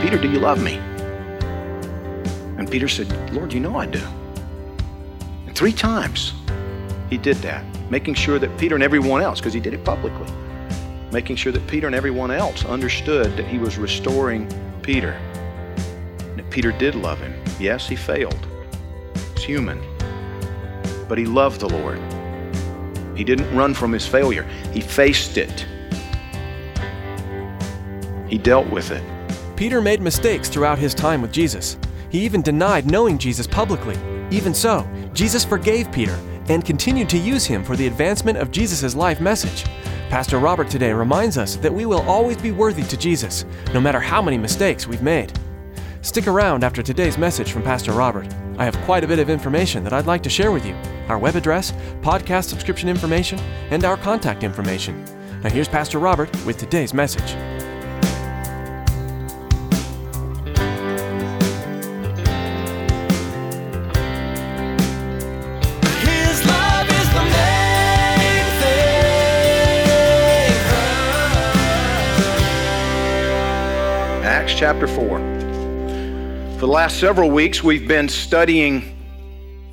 Peter, do you love me? And Peter said, Lord, you know I do. And three times he did that, making sure that Peter and everyone else, because he did it publicly, making sure that Peter and everyone else understood that he was restoring Peter. And that Peter did love him. Yes, he failed. He's human. But he loved the Lord. He didn't run from his failure, he faced it, he dealt with it. Peter made mistakes throughout his time with Jesus. He even denied knowing Jesus publicly. Even so, Jesus forgave Peter and continued to use him for the advancement of Jesus' life message. Pastor Robert today reminds us that we will always be worthy to Jesus, no matter how many mistakes we've made. Stick around after today's message from Pastor Robert. I have quite a bit of information that I'd like to share with you our web address, podcast subscription information, and our contact information. Now, here's Pastor Robert with today's message. Acts chapter 4. For the last several weeks, we've been studying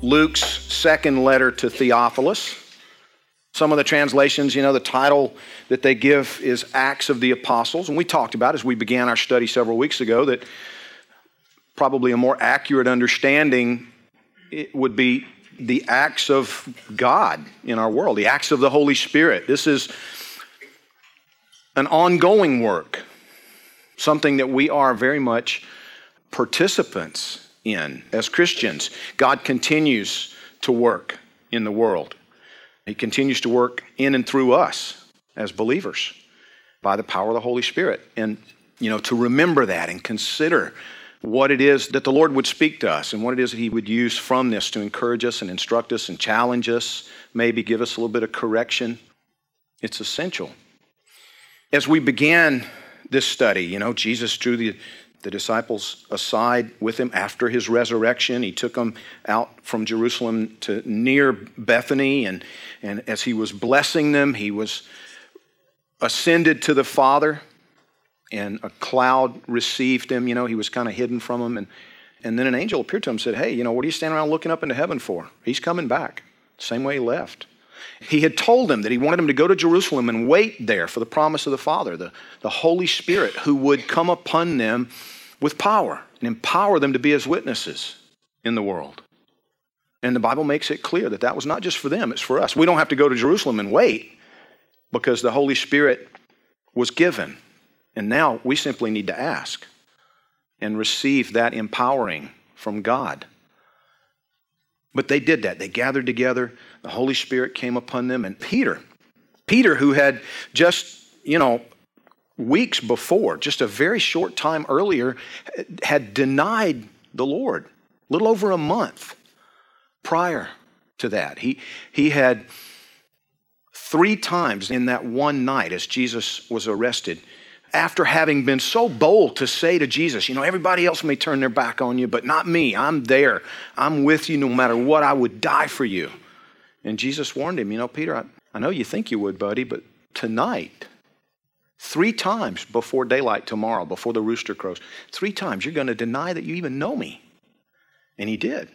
Luke's second letter to Theophilus. Some of the translations, you know, the title that they give is Acts of the Apostles. And we talked about as we began our study several weeks ago that probably a more accurate understanding would be the acts of God in our world, the acts of the Holy Spirit. This is an ongoing work something that we are very much participants in as Christians. God continues to work in the world, He continues to work in and through us as believers by the power of the Holy Spirit. And, you know, to remember that and consider what it is that the Lord would speak to us and what it is that He would use from this to encourage us and instruct us and challenge us, maybe give us a little bit of correction. It's essential. As we began this study, you know, Jesus drew the, the disciples aside with him after his resurrection. He took them out from Jerusalem to near Bethany, and, and as he was blessing them, he was ascended to the Father, and a cloud received him. You know, he was kind of hidden from them. And, and then an angel appeared to him and said, Hey, you know, what are you standing around looking up into heaven for? He's coming back. Same way he left. He had told them that he wanted him to go to Jerusalem and wait there for the promise of the Father, the, the Holy Spirit, who would come upon them with power and empower them to be his witnesses in the world. And the Bible makes it clear that that was not just for them, it's for us. We don't have to go to Jerusalem and wait because the Holy Spirit was given. And now we simply need to ask and receive that empowering from God. But they did that. They gathered together. The Holy Spirit came upon them. And Peter, Peter, who had just, you know, weeks before, just a very short time earlier, had denied the Lord, a little over a month prior to that. He, he had three times in that one night as Jesus was arrested, after having been so bold to say to Jesus, You know, everybody else may turn their back on you, but not me. I'm there. I'm with you no matter what. I would die for you. And Jesus warned him, You know, Peter, I, I know you think you would, buddy, but tonight, three times before daylight tomorrow, before the rooster crows, three times you're going to deny that you even know me. And he did.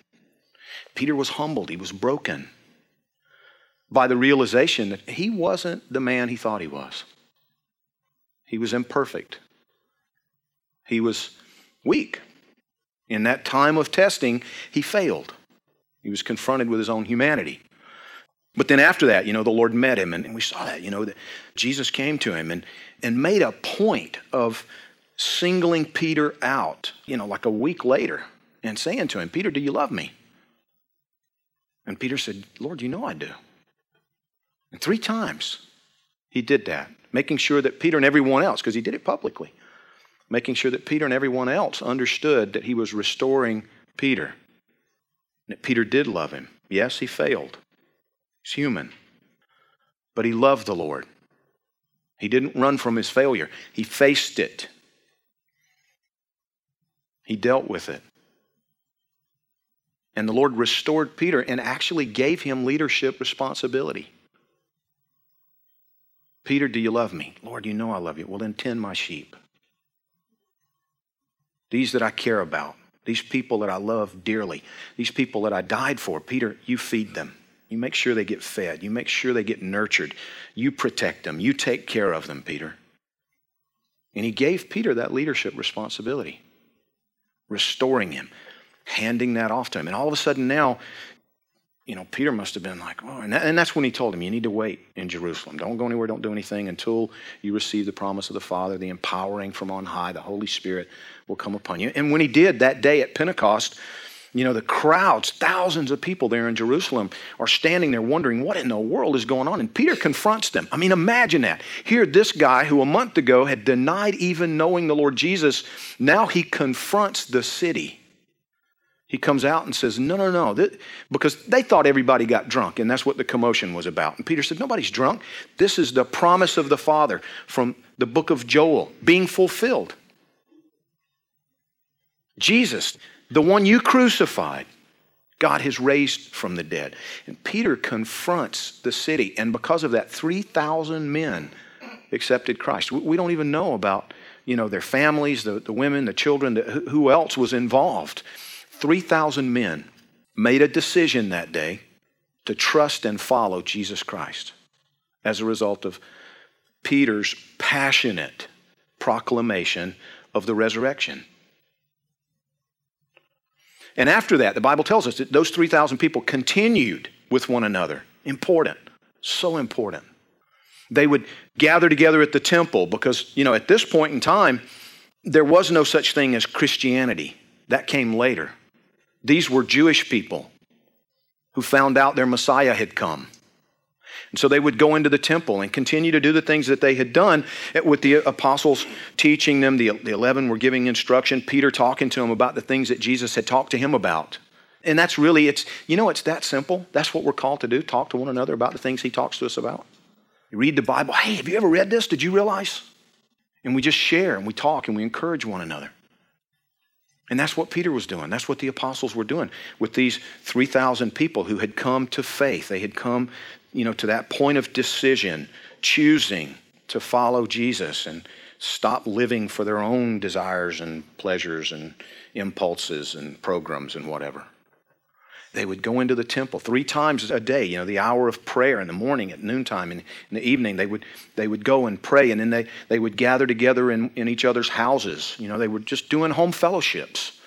Peter was humbled, he was broken by the realization that he wasn't the man he thought he was. He was imperfect. He was weak. In that time of testing, he failed. He was confronted with his own humanity. But then after that, you know, the Lord met him, and we saw that, you know, that Jesus came to him and, and made a point of singling Peter out, you know, like a week later, and saying to him, Peter, do you love me? And Peter said, Lord, you know I do. And three times he did that, making sure that Peter and everyone else, because he did it publicly, making sure that Peter and everyone else understood that he was restoring Peter. And that Peter did love him. Yes, he failed. He's human. But he loved the Lord. He didn't run from his failure, he faced it, he dealt with it. And the Lord restored Peter and actually gave him leadership responsibility. Peter, do you love me? Lord, you know I love you. Well, then tend my sheep. These that I care about, these people that I love dearly, these people that I died for. Peter, you feed them. You make sure they get fed. You make sure they get nurtured. You protect them. You take care of them, Peter. And he gave Peter that leadership responsibility, restoring him, handing that off to him. And all of a sudden now, you know, Peter must have been like, oh, and, that, and that's when he told him, you need to wait in Jerusalem. Don't go anywhere, don't do anything until you receive the promise of the Father, the empowering from on high, the Holy Spirit will come upon you. And when he did that day at Pentecost, you know, the crowds, thousands of people there in Jerusalem are standing there wondering what in the world is going on. And Peter confronts them. I mean, imagine that. Here, this guy who a month ago had denied even knowing the Lord Jesus, now he confronts the city he comes out and says, No, no, no, because they thought everybody got drunk, and that's what the commotion was about. And Peter said, Nobody's drunk. This is the promise of the Father from the book of Joel being fulfilled. Jesus, the one you crucified, God has raised from the dead. And Peter confronts the city, and because of that, 3,000 men accepted Christ. We don't even know about you know, their families, the, the women, the children, the, who else was involved. 3,000 men made a decision that day to trust and follow Jesus Christ as a result of Peter's passionate proclamation of the resurrection. And after that, the Bible tells us that those 3,000 people continued with one another. Important, so important. They would gather together at the temple because, you know, at this point in time, there was no such thing as Christianity. That came later. These were Jewish people who found out their Messiah had come. And so they would go into the temple and continue to do the things that they had done with the apostles teaching them. The, the 11 were giving instruction, Peter talking to them about the things that Jesus had talked to him about. And that's really, it's, you know, it's that simple. That's what we're called to do talk to one another about the things he talks to us about. You read the Bible, hey, have you ever read this? Did you realize? And we just share and we talk and we encourage one another. And that's what Peter was doing. That's what the apostles were doing with these 3,000 people who had come to faith. They had come, you know, to that point of decision, choosing to follow Jesus and stop living for their own desires and pleasures and impulses and programs and whatever. They would go into the temple three times a day, you know, the hour of prayer in the morning, at noontime, and in the evening. They would, they would go and pray, and then they, they would gather together in, in each other's houses. You know, they were just doing home fellowships,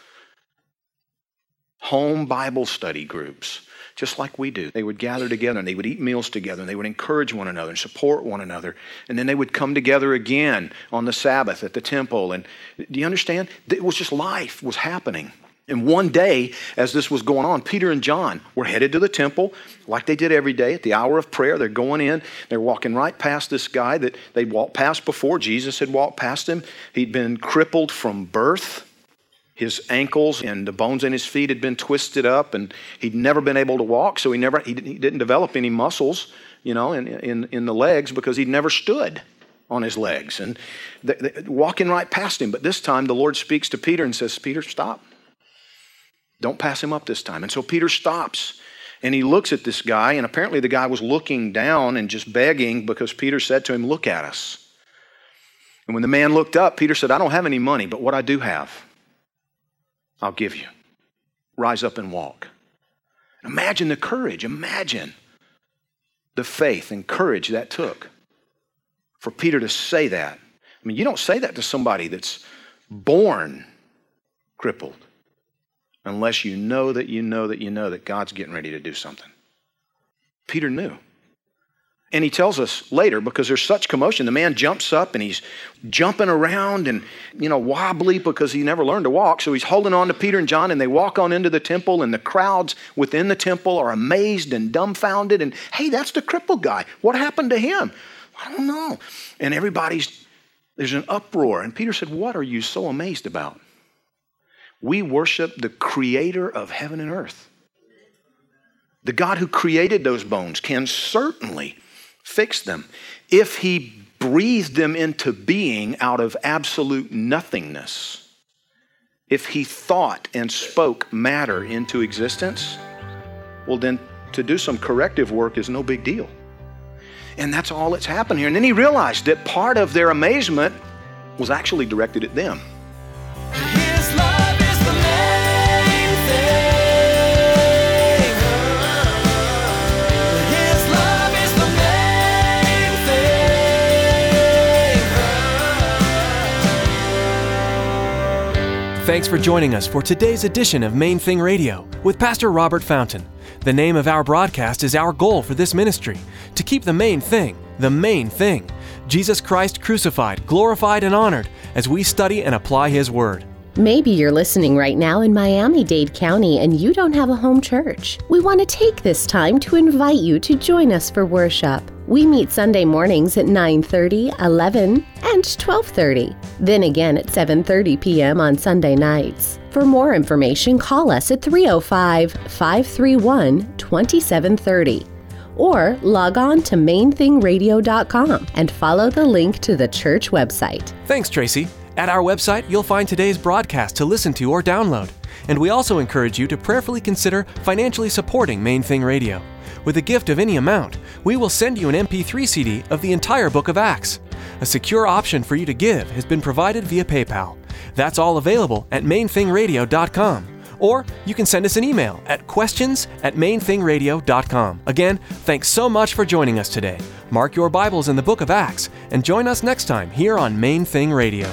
home Bible study groups, just like we do. They would gather together and they would eat meals together and they would encourage one another and support one another. And then they would come together again on the Sabbath at the temple. And do you understand? It was just life was happening. And one day, as this was going on, Peter and John were headed to the temple like they did every day at the hour of prayer. They're going in, they're walking right past this guy that they'd walked past before. Jesus had walked past him. He'd been crippled from birth. His ankles and the bones in his feet had been twisted up, and he'd never been able to walk, so he, never, he didn't develop any muscles, you know, in, in, in the legs because he'd never stood on his legs. And they, they, walking right past him. But this time, the Lord speaks to Peter and says, Peter, stop. Don't pass him up this time. And so Peter stops and he looks at this guy, and apparently the guy was looking down and just begging because Peter said to him, Look at us. And when the man looked up, Peter said, I don't have any money, but what I do have, I'll give you. Rise up and walk. Imagine the courage, imagine the faith and courage that took for Peter to say that. I mean, you don't say that to somebody that's born crippled unless you know that you know that you know that God's getting ready to do something. Peter knew. And he tells us later because there's such commotion. The man jumps up and he's jumping around and, you know, wobbly because he never learned to walk. So he's holding on to Peter and John and they walk on into the temple and the crowds within the temple are amazed and dumbfounded. And hey, that's the crippled guy. What happened to him? I don't know. And everybody's, there's an uproar. And Peter said, What are you so amazed about? We worship the creator of heaven and earth. The God who created those bones can certainly fix them. If he breathed them into being out of absolute nothingness, if he thought and spoke matter into existence, well, then to do some corrective work is no big deal. And that's all that's happened here. And then he realized that part of their amazement was actually directed at them. Thanks for joining us for today's edition of Main Thing Radio with Pastor Robert Fountain. The name of our broadcast is our goal for this ministry to keep the main thing, the main thing Jesus Christ crucified, glorified, and honored as we study and apply His Word. Maybe you're listening right now in Miami Dade County and you don't have a home church. We want to take this time to invite you to join us for worship. We meet Sunday mornings at 9:30, 11, and 12:30. Then again at 7:30 p.m. on Sunday nights. For more information, call us at 305-531-2730 or log on to mainthingradio.com and follow the link to the church website. Thanks, Tracy. At our website, you'll find today's broadcast to listen to or download. And we also encourage you to prayerfully consider financially supporting Main Thing Radio. With a gift of any amount, we will send you an MP3 CD of the entire book of Acts. A secure option for you to give has been provided via PayPal. That's all available at mainthingradio.com. Or you can send us an email at questions at mainthingradio.com. Again, thanks so much for joining us today. Mark your Bibles in the book of Acts and join us next time here on Main Thing Radio.